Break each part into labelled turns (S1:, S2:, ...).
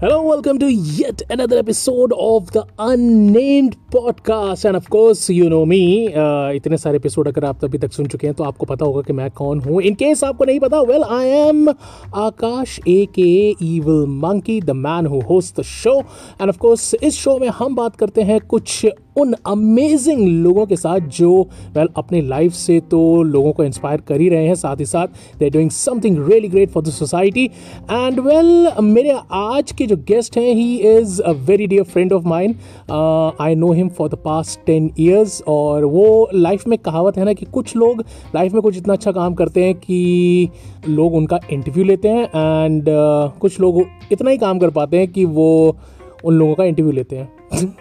S1: Hello, welcome to yet another episode of the Unnamed Podcast. And of course, you know me. Uh, इतने सारे episode अगर आप अभी तक सुन चुके हैं तो आपको पता होगा कि मैं कौन हूँ इन केस आपको नहीं पता well I I'm Akash A K evil monkey the man who host the show and of course इस शो में हम बात करते हैं कुछ उन अमेजिंग लोगों के साथ जो वेल well, अपनी लाइफ से तो लोगों को इंस्पायर कर ही रहे हैं। साथ ही साथ they are doing something really great for the society and well मेरे आज के जो गेस्ट हैं he is a very dear friend of mind I know him for the past ten years और वो लाइफ में कहावत है ना कि कुछ लोग लाइफ में कुछ इतना अच्छा काम करते हैं कि लोग उनका इंटरव्यू लेते हैं एंड uh, कुछ लोग इतना ही काम कर पाते हैं कि वो उन लोगों का इंटरव्यू लेते हैं।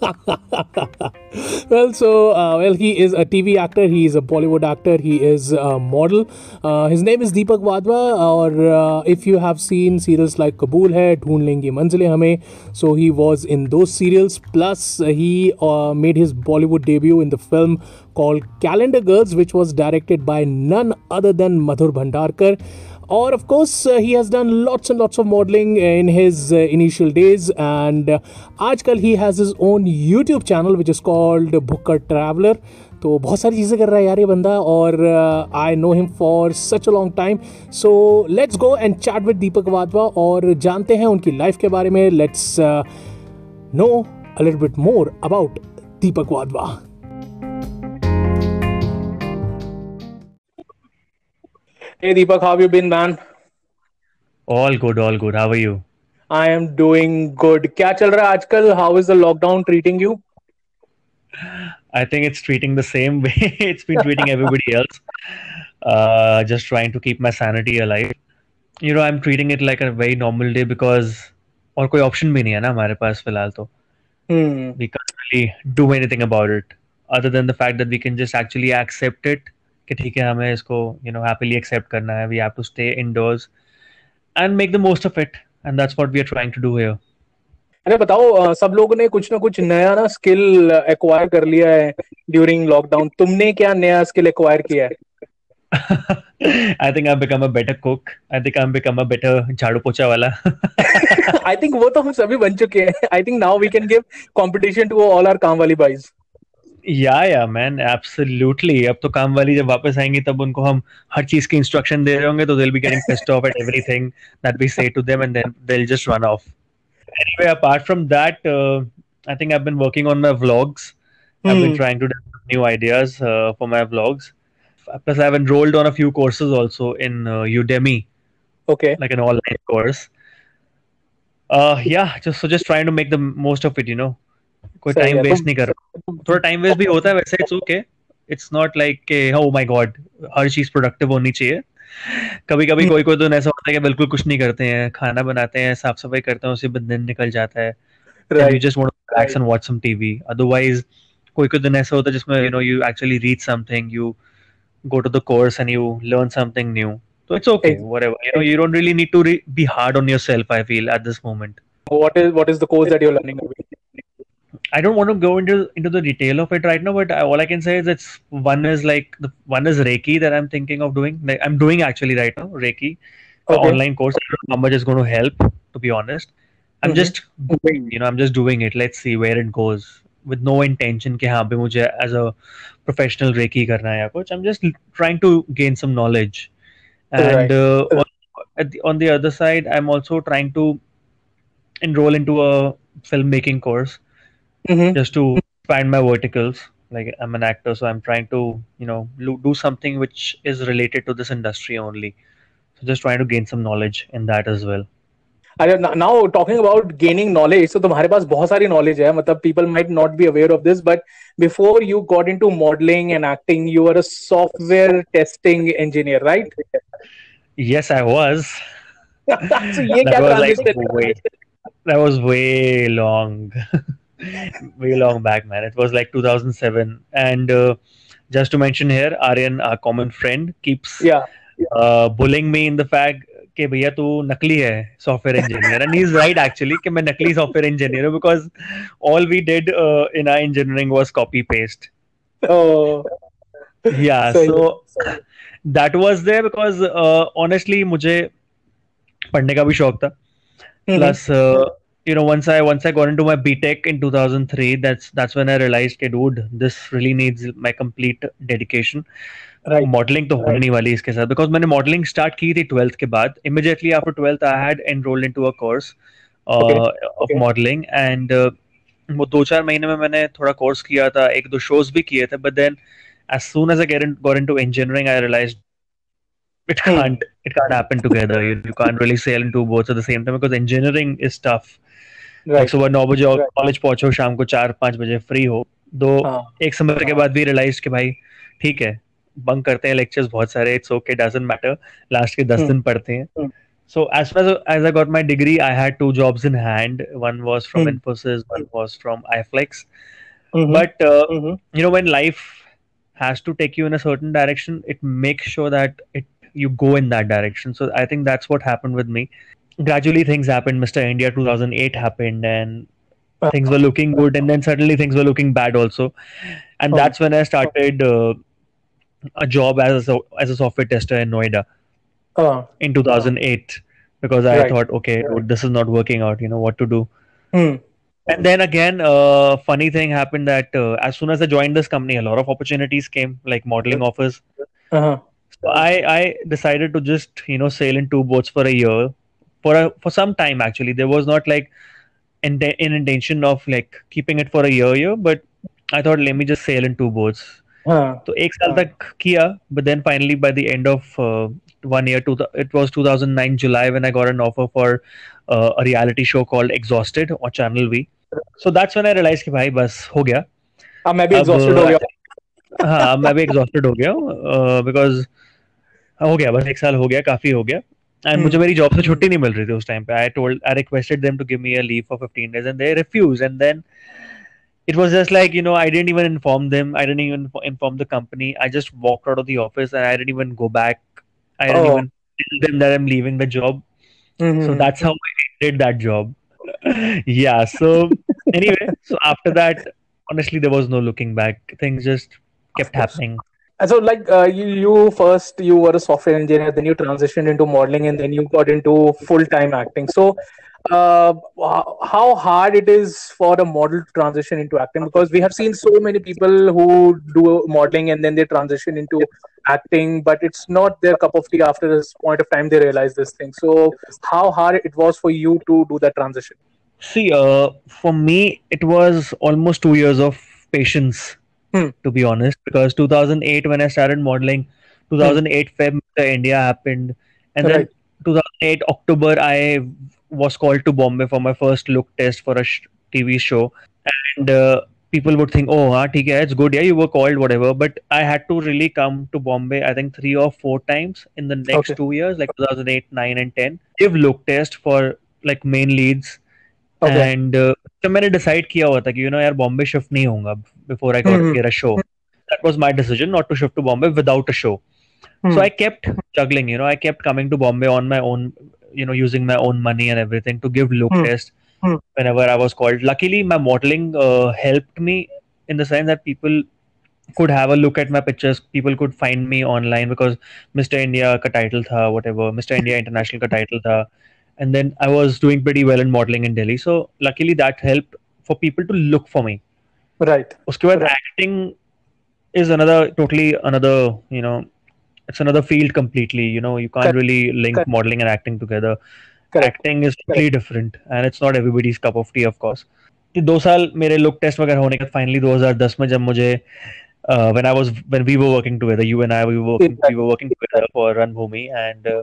S1: well, so uh, well, he is a TV actor. He is a Bollywood actor. He is a model. Uh, his name is Deepak Wadhwa. Or uh, if you have seen serials like Qubool Hai, Dhoond Lengi Manzile Hame, so he was in those serials. Plus, he uh, made his Bollywood debut in the film called Calendar Girls, which was directed by none other than Madhur Bhandarkar. और of course he has done lots and lots of modelling in his initial days and आजकल he has his own YouTube channel which is called Bhukkar traveller तो बहुत सारी चीज़ें कर रहा है यार ये बंदा और I know him for such a long time so let's go and chat with Deepak Wadhwa और जानते हैं उनकी लाइफ के बारे में. Let's know a little bit more about Deepak Wadhwa Hey Deepak, how have you been, man?
S2: All good, all good. How are you?
S1: I am doing good. क्या चल रहा है आजकल? How is the lockdown treating you?
S2: I think it's treating the same way it's been treating everybody else. Uh, just trying to keep my sanity alive. You know, I'm treating it like a very normal day because और कोई option भी नहीं है ना हमारे पास फिलहाल तो
S1: Hmm.
S2: we can't really do anything about it other than the fact that we can just actually accept it कि ठीक है हमें इसको यू नो हैप्पीली एक्सेप्ट करना है we have to stay indoors and make the most of it and that's what we are trying to do here
S1: अरे बताओ सब लोगों ने कुछ ना कुछ नया ना स्किल एक्वायर कर लिया है ड्यूरिंग लॉकडाउन तुमने क्या नया स्किल एक्वायर किया है?
S2: I think I become a better cook I think I become a better झाड़ू पोछा वाला.
S1: आई थिंक वो तो हम सभी बन चुके हैं. I think now we can give competition to all our काम वाली बॉयज़
S2: या या मैन एब्सोल्युटली अब तो काम वाली जब वापस आएँगी तब उनको हम हर चीज़ के इंस्ट्रक्शन दे रहे होंगे तो they will be getting pissed off at everything that we say to them and then they will just run off anyway apart from that I think I have been working on my vlogs I have
S1: been
S2: trying to develop new ideas for my vlogs plus i've enrolled on a few courses also in uh, udemy.
S1: Okay.
S2: Like an online course. Uh yeah just so just trying to make the most of it you कोई time waste नहीं कर रहा थोड़ा time waste भी होता है वैसे it's okay it's not like के ओ माय गॉड हर चीज़ प्रोडक्टिव होनी चाहिए। कभी कभी
S1: हम्म।
S2: कोई कोई तो ऐसा होता है कि बिल्कुल कुछ नहीं करते हैं खाना बनाते हैं साफ़ सफ़ाई करते हैं उसी बंद दिन निकल जाता है। You just want to relax and watch some TV otherwise कोई कोई दिन ऐसा होता है जिसमें you know you actually read something you go to the course and you learn something new तो it's okay whatever you know you don't really need to be hard on yourself I feel at this moment
S1: what is what is the course that you're learning?
S2: I don't want to go into into the detail of it right now, but I, all I can say is it's one is like the one is Reiki that I'm thinking of doing. Like, I'm doing actually right now Reiki, a
S1: Okay.
S2: online course. I don't know how much is going to help, to be honest. I'm
S1: Mhm.
S2: just doing, you know, I'm just doing it. Let's see where it goes with no intention कि हाँ भी मुझे as a professional Reiki करना है या कुछ. I'm just trying to gain some knowledge. And
S1: Right.
S2: uh, on, at the, on the other side, I'm also trying to enroll into a filmmaking course just to expand my verticals. Like I'm an actor, so I'm trying to, you know, lo- do something which is related to this industry only. So just trying to gain some knowledge in that as well.
S1: अरे now talking about gaining knowledge तो तुम्हारे पास बहुत सारी knowledge है मतलब people might not be aware of this but before you got into modelling and acting you are a software testing engineer right
S2: Yes, I was.
S1: so ये
S2: That
S1: क्या
S2: was like
S1: transition
S2: way, that was way long, way long back, man. It was like 2007. And uh, just to mention here, Aryan, our common friend, keeps
S1: या
S2: uh, bullying me in the fact कि भैया तू नकली है software engineer and he is right actually कि मैं नकली software engineer हूँ because all we did in our engineering was copy paste yeah so that was there because uh, honestly मुझे पढ़ने का भी शौक था Mm-hmm. Plus, uh, you know, once I once I got into my BTech in 2003, that's that's when I realized, okay, dude, this really needs my complete dedication. Modelling तो होने नहीं वाली इसके साथ बिकॉज मैंने मॉडलिंग स्टार्ट की थी twelfth के बाद immediately after twelfth I had enrolled into a course of modelling and वो दो चार महीने में मैंने थोड़ा कोर्स किया था एक दो शोज भी किए थे but then as soon as I get in, got into engineering, I realized it can't it can't happen together. You, you can't really sail in two boats at the same time because engineering is tough. Right. सुबह नौ बजे और college पहुंचो शाम को चार पाँच बजे free हो दो एक समय के बाद भी रियलाइज़ कि भाई ठीक है बंक करते हैं लेक्चर्स बहुत सारे it's okay doesn't matter last के दस दिन पढ़ते हैं so as far as, as i got my degree i had two jobs in hand one was from mm. infosys one was from iflex mm-hmm. but uh, mm-hmm. you know when life has to take you in a certain direction it makes sure that it you go in that direction so i think that's what happened with me gradually things happened mr india 2008 happened and uh-huh. things were looking good and then suddenly things were looking bad also and oh. that's when i started uh, a job as a, as a software tester in Noida uh, in 2008 because I right. thought, okay, right. this is not working out. You know what to do. Hmm. And then again, uh, funny thing happened that uh, as soon as I joined this company, a lot of opportunities came, like modeling offers. Uh-huh. So I I decided to just you know sail in two boats for a year, for a for some time actually. There was not like in, in intention of like keeping it for a year year, but I thought let me just sail in two boats. तो एक साल तक किया but then finally by the end of one year. Two, it was 2009 July when I got an offer for uh, a reality show called Exhausted on Channel V. So that's when I realized कि भाई बस हो गया.
S1: अब मैं भी exhausted हो गया.
S2: हाँ मैं भी exhausted हो गया because हो गया बस एक साल हो गया काफी हो गया. And मुझे मेरी जॉब से छुट्टी नहीं मिल रही थी उस टाइम पे. I told I requested them to give me a leave for 15 days and they refused and then it was just like you know i didn't even inform them i didn't even inform the company i just walked out of the office and i didn't even go back i didn't oh. even tell them that i'm leaving the job mm-hmm. so that's how i did that job yeah so anyway so after that honestly there was no looking back things just kept happening
S1: and so like uh, you, you first you were a software engineer then you transitioned into modeling and then you got into full-time acting. So uh, how hard it is for a model to transition into acting? Because we have seen so many people who do modeling and then they transition into acting but it's not their cup of tea after this point of time they realize this thing. So how hard it was for you to do that transition?
S2: See uh, for me it was almost two years of patience hmm. to be honest because 2008 when i started modeling 2008 hmm. feb india happened and right. then 2008 october i was called to Bombay for my first look test for a sh- TV show, and uh, people would think, "Oh, ah, okay, it's good. Yeah, you were called, whatever." But I had to really come to Bombay. I think three or four times in the next okay. two years, like 2008, 9, and 10. Give look test for like main leads. Okay. And uh, तो मैंने decide किया हुआ था कि you know यार Bombay shift नहीं before I got mm-hmm. here a show. That was my decision not to shift to Bombay without a show. Mm-hmm. So hmm. I kept juggling, you know, I kept coming to Bombay on my own, you know, using my own money and everything to give look hmm. test hmm. whenever I was called. Luckily, my modeling uh, helped me in the sense that people could have a look at my pictures. People could find me online because Mr. India ka title tha, whatever, Mr. India International ka title tha. And then I was doing pretty well in modeling in Delhi. So luckily that helped for people to look for me.
S1: Right.
S2: Uske baad right. acting is another totally another you know it's another field completely you know you can't Correct. really link Correct. modeling and acting together Correct. acting is totally different and it's not everybody's cup of tea of course कि दो साल मेरे look test वगैरह होने के finally 2010 में जब मुझे uh, when I was when we were working together you and I we were working, we were working together for Run Bhumi and uh,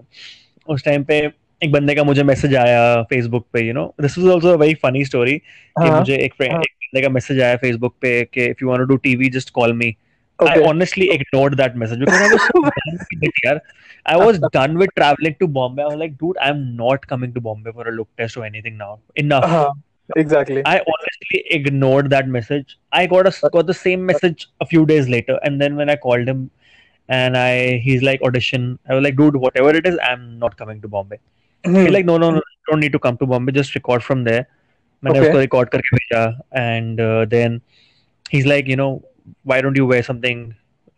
S2: उस टाइम पे एक बंदे का मुझे मैसेज आया फेसबुक पे you know this was also a very funny story कि मुझे एक फ्रेंड एक बंदे का मैसेज आया फेसबुक पे कि if you want to do TV just call me Okay. I honestly ignored that message because I was so done with it, I was done with traveling to Bombay. I was like, dude, I'm not coming to Bombay for a look test or anything now. Enough. Uh-huh.
S1: Exactly.
S2: I honestly ignored that message. I got a got the same message a few days later, and then when I called him, and I he's like audition. I was like, dude, whatever it is, I'm not coming to Bombay. Mm-hmm. He's like, no, no, no, you don't need to come to Bombay. Just record from there. मैंने okay. उसको record करके भेजा and then he is like you no why don't you wear something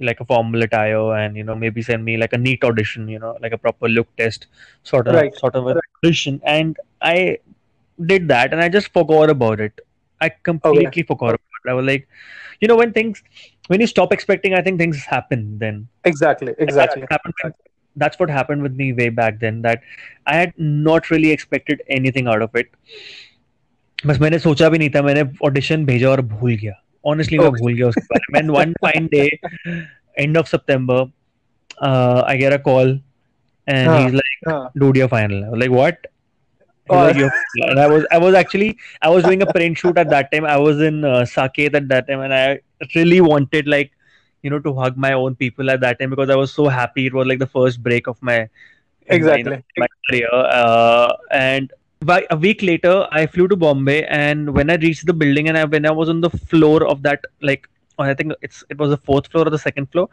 S2: like a formal attire and you know maybe send me like a neat audition you know like a proper look test sort of right. sort of an audition and i did that and I just forgot about it. I completely okay. forgot about it. I was like, you know, when things, when you stop expecting, I think things happen then.
S3: Exactly, exactly.
S2: That that's what happened with me way back then that I had not really expected anything out of it. बस मैंने सोचा भी नहीं था मैंने audition भेजा और भूल गया। Honestly okay. मैं भूल गया उसके बारे में। One fine day end of September I get a call and he is like dude your final like what I was I was actually I was doing a print shoot at that time I was in Saket at that time and I really wanted like you know to hug my own people at that time because I was so happy it was like the first break of my
S3: exactly
S2: my career and a week later, I flew to Bombay, and when I reached the building, and I, when I was on the floor of that like I think it's it was the fourth floor or the second floor.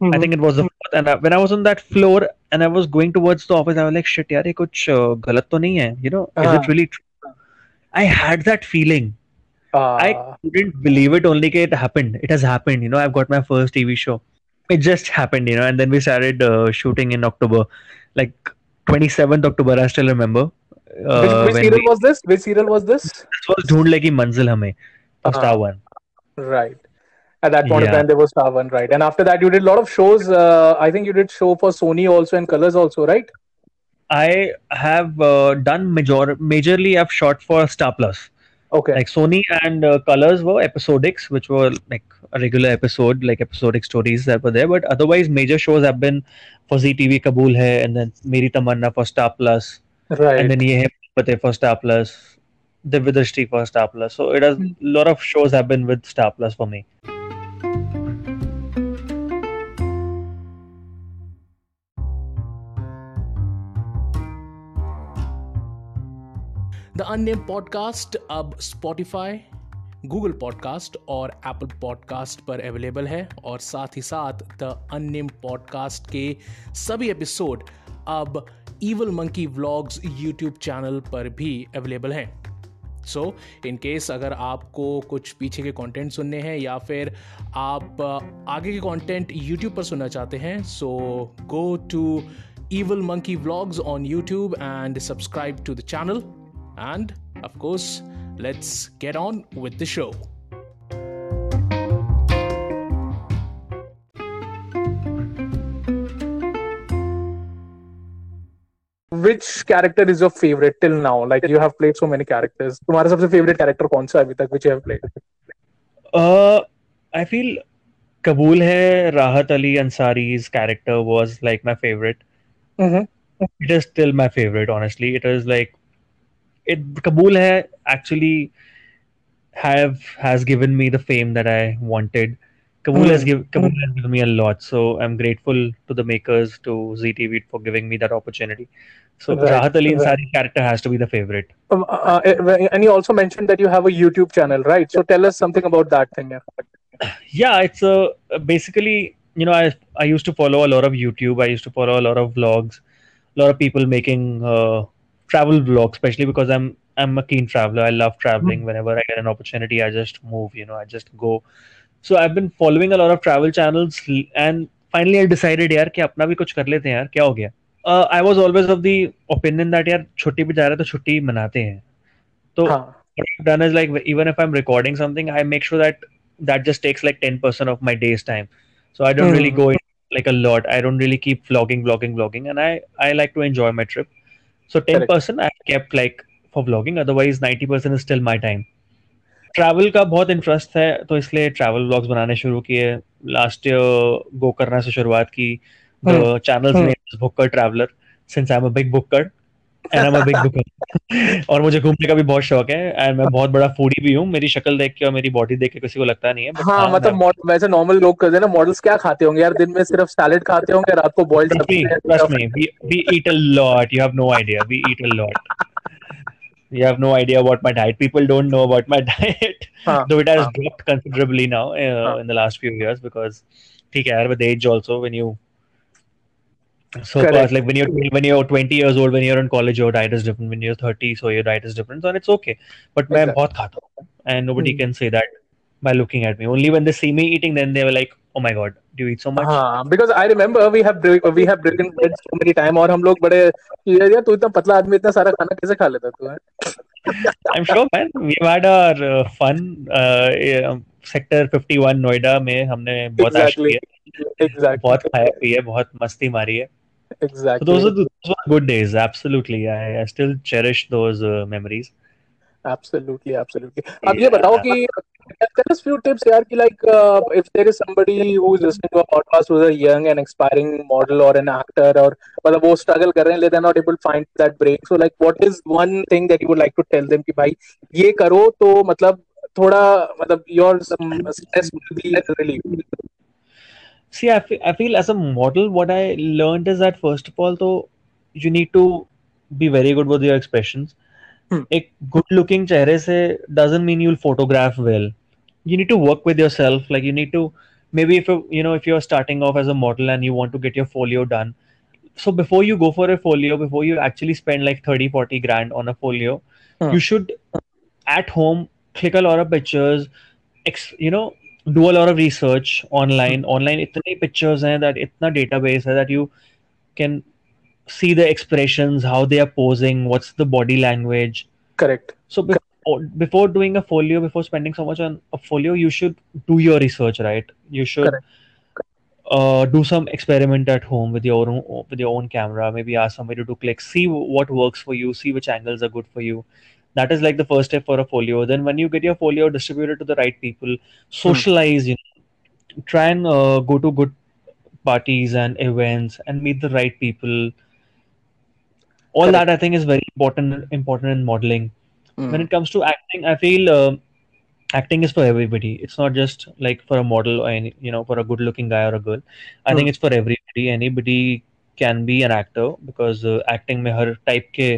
S2: Mm-hmm. I think it was the fourth. And I, when I was on that floor and I was going towards the office, I was like, shit, yaar, ye kuch uh, galat to nahi hai. You know, uh-huh. is it really true? I had that feeling uh, I couldn't believe it. Only it happened. It has happened. You know, I've got my first TV show. It just happened. You know, and then we started uh, shooting in October, like 27th October. I still remember.
S3: Uh, which, which serial we, was this? Which serial was this?
S2: This was Dhoond Legi Manzil Hame of uh, Star One.
S3: Right. At that point yeah. of time, there was Star One, right? And after that, you did a lot of shows. Uh, I think you did show for Sony also and Colors also, right?
S2: I have uh, done major majorly. I've shot for Star Plus.
S3: Okay.
S2: Like Sony and uh, Colors were episodics, which were like a regular episode, like episodic stories that were there. But otherwise, major shows have been for ZTV Qubool Hai, and then Meri Tamanna for Star Plus,
S3: right?
S2: And then Ye Hai for Star Plus, Divya Drishti for Star Plus. So it has a lot of shows have been with Star Plus for me.
S1: The unnamed podcast अब Spotify Google podcast और Apple podcast पर available है और साथ ही साथ the unnamed podcast के सभी एपिसोड अब Evil Monkey Vlogs YouTube channel पर भी अवेलेबल हैं। सो इन केस अगर आपको कुछ पीछे के कंटेंट सुनने हैं या फिर आप आगे के कंटेंट यूट्यूब पर सुनना चाहते हैं so go to Evil Monkey Vlogs on YouTube and subscribe to the channel and of course let's get on with the show
S3: Which character is your favorite till now? Like you have played so many characters. तुम्हारा सबसे favorite character कौन सा अभी तक which you have played?
S2: Uh, I feel Kabool hai Rahat Ali Ansari's character was like my favorite.
S3: Mm-hmm.
S2: It is still my favorite, honestly. It is like it Kabool hai actually have has given me the fame that I wanted. Kabool mm. has given Kabool has given me a lot, so I'm grateful to the makers to Zee TV for giving me that opportunity. So right. Rahat Ali Ansari right. character has to be the favorite.
S3: Um, uh, uh, and you also mentioned that you have a YouTube channel, right? So tell us something about that thing. Yeah,
S2: yeah it's a uh, basically you know I I used to follow a lot of YouTube. I used to follow a lot of vlogs, a lot of people making uh, travel vlogs, especially because I'm I'm a keen traveler. I love traveling. Mm-hmm. Whenever I get an opportunity, I just move. You know, I just go. So I've been following a lot of travel channels, and finally I decided यार कि अपना भी कुछ कर लेते हैं यार क्या हो गया uh, I was always of the opinion that यार छुट्टी पे जा रहे तो छुट्टी मनाते हैं तो हाँ. what I've done is like even if I'm recording something I make sure that that just takes like 10% of my day's time so I don't mm. really go in like a lot I don't really keep vlogging vlogging vlogging and I I like to enjoy my trip So 10% Correct. I've kept like for vlogging. Otherwise 90% is still my time. Travel का बहुत interest है तो इसलिए travel vlogs बनाने शुरू किए। Last year गो करना से शुरुआत की। The channel's name Booker traveller since I am a big Booker and I am a big Booker और मुझे घूमने का भी बहुत शौक है एंड मैं बहुत बड़ा फूडी भी हूँ। मेरी शक्ल देख के और मेरी बॉडी देख के किसी को लगता नहीं है
S3: हाँ, हाँ मतलब वैसे नॉर्मल लोग करते हैं ना मॉडल्स क्या खाते होंगे यार? दिन में सिर्फ़ सैलेड खाते होंगे रात को बॉइल्ड
S2: सब्ज़ी trust me we eat a lot you have no idea we eat a lot you have no idea about my diet. People don't know about my diet, huh. though it has huh. dropped considerably now uh, huh. in the last few years because take care with age also when you so fast, like when you're when you're 20 years old when you're in college your diet is different when you're 30 so your diet is different so it's okay but exactly. main and nobody mm. can say that by looking at me only when they see me eating then they were like "Oh my god, do you eat so much?"
S3: हाँ, because I remember we have we have broken bread so many time, और हम लोग बड़े यार तू इतना पतला आदमी इतना सारा खाना कैसे खा लेता तू
S2: I'm sure, man. We've had our uh, fun. Uh, sector 51 Noida में हमने बहुत
S3: exactly. exactly.
S2: बहुत खाया पिया बहुत मस्ती मारी है
S3: exactly
S2: so those are, the, those were good days absolutely I, I still cherish those uh, memories
S3: absolutely absolutely अब ये बताओ कि tell us few tips यार कि like uh, if there is somebody who is listening to a podcast who is a young and aspiring model or an actor or मतलब वो struggle कर रहे हैं they're not able to find that break so like what is one thing that you would like to tell them कि भाई ये करो तो मतलब थोड़ा मतलब your stress will be relieved
S2: See, I feel, I feel as a model, what I learned is that first of all, though, you need to be very good with your expressions. एक good looking चेहरे से doesn't mean you'll photograph well you need to work with yourself like you need to maybe if you know if you are starting off as a model and you want to get your folio done so before you go for a folio before you actually spend like thirty forty grand on a folio you should at home click a lot of pictures x you know do a lot of research online online इतने pictures हैं that इतना database है that you can see the expressions, how they are posing, what's the body language.
S3: Correct.
S2: So before, before doing a folio, before spending so much on a folio, you should do your research, right? You should uh, do some experiment at home with your own with your own camera. Maybe ask somebody to do clicks, see what works for you, see which angles are good for you that is like the first step for a folio then when you get your folio distributed to the right people socialize hmm. you know try and uh, go to good parties and events and meet the right people all Correct. that i think is very important important in modeling mm. when it comes to acting i feel uh, acting is for everybody it's not just like for a model or any you know for a good looking guy or a girl i mm. think it's for everybody anybody can be an actor because uh, acting may her type ke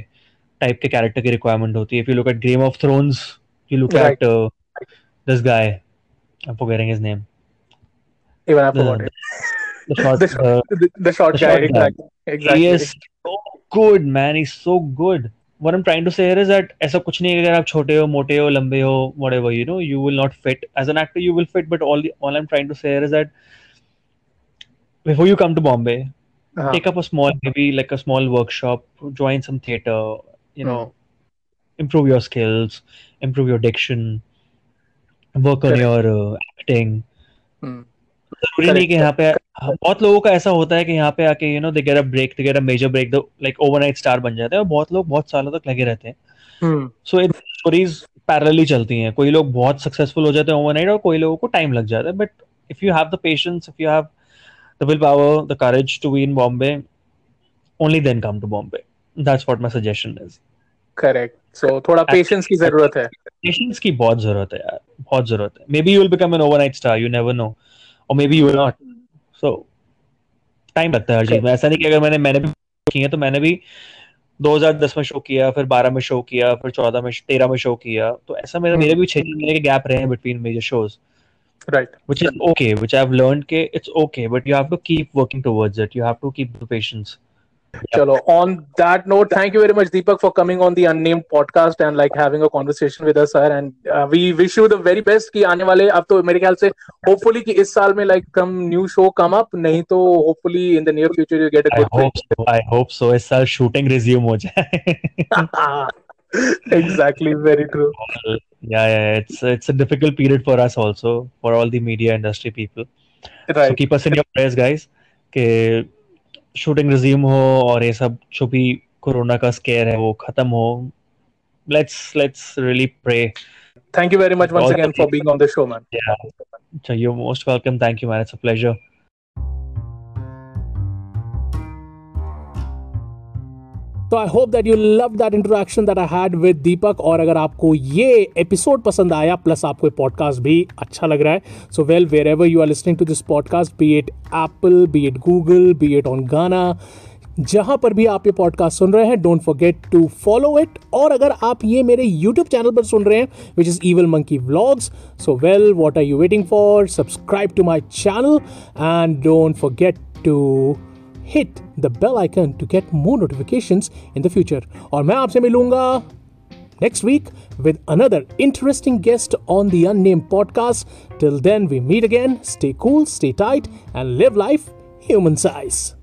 S2: type ke character ki requirement hoti if you look at game of thrones you look right. at uh, this guy i'm forgetting his name
S3: even i forgot the, it the short, the, uh, short, uh, the, the short, the short guy, guy. Exactly.
S2: he is so good, man. He's so good. What I'm trying to say here is that ऐसा कुछ नहीं है अगर आप छोटे हो मोटे हो लंबे हो whatever you know you will not fit as an actor you will fit but all all I'm trying to say here is that before you come to Bombay uh-huh. take up a small maybe like a small workshop join some theater you know oh. improve your skills improve your diction work on yeah. your uh, acting. Hmm. ज़रूरी नहीं कि यहाँ पे बहुत लोगों का ऐसा होता है कि यहाँ पे आके you know they get a break they get a major break the like overnight star बन जाते हैं और बहुत लोग बहुत सालों तक लगे रहते हैं। सो इन स्टोरीज पैरेलली चलती हैं। कोई लोग बहुत सक्सेसफुल हो जाते हैं ओवरनाइट और कोई लोगों को टाइम लग जाता है। But if you have the patience if you have the will power the courage to be in Bombay only then come to Bombay that's what my suggestion is
S3: correct so थोड़ा patience की ज़रूरत है।
S2: Patience की बहुत ज़रूरत है यार बहुत ज़रूरत है। Maybe you will become an overnight star you never know और maybe you not so time लगता है हर ऐसा नहीं कि अगर मैंने मैंने भी की है तो मैंने भी 2010 में शो किया फिर 12 में शो किया फिर 14 में 13 में शो किया। तो ऐसा मेरा मेरे hmm. भी छह महीने के गैप रहे हैं between major shows
S3: right
S2: which is okay which I have learned के it's okay but you have to keep working towards it you have to keep the patience
S3: Chalo. On that note, thank you very much, Deepak, for coming on the Unnamed podcast and like having a conversation with us, sir. And uh, we wish you the very best. कि आने वाले अब तो मेरे ख्याल से hopefully कि इस साल में like some new show come up नहीं तो hopefully in the near future you get a good.
S2: I hope so. I hope so. इस साल shooting resume हो जाए.
S3: exactly. Very true.
S2: Yeah, yeah. It's it's a difficult period for us also for all the media industry people.
S3: Right.
S2: So keep us in your prayers, guys. कि shooting resume हो और ये सब जो भी corona का स्केयर है वो खत्म हो। Let's let's really pray
S3: thank you very much once again for being on the show man
S2: yeah you most welcome thank you man it's a pleasure
S1: तो I hope that you love that interaction that I had with Deepak और अगर आपको ये episode पसंद आया plus आपको podcast भी अच्छा लग रहा है so well wherever you are listening to this podcast be it Apple be it Google be it on Gaana जहाँ पर भी आप ये पॉडकास्ट सुन रहे हैं don't forget to follow it और अगर आप ये मेरे यूट्यूब चैनल पर सुन रहे हैं which is Evil Monkey Vlogs so well what are you waiting for subscribe to my channel and don't forget to hit the bell icon to get more notifications in the future. और मैं आपसे मिलूंगा next week with another interesting guest on the Unnamed podcast. Till then, we meet again. Stay cool, stay tight, and live life human size.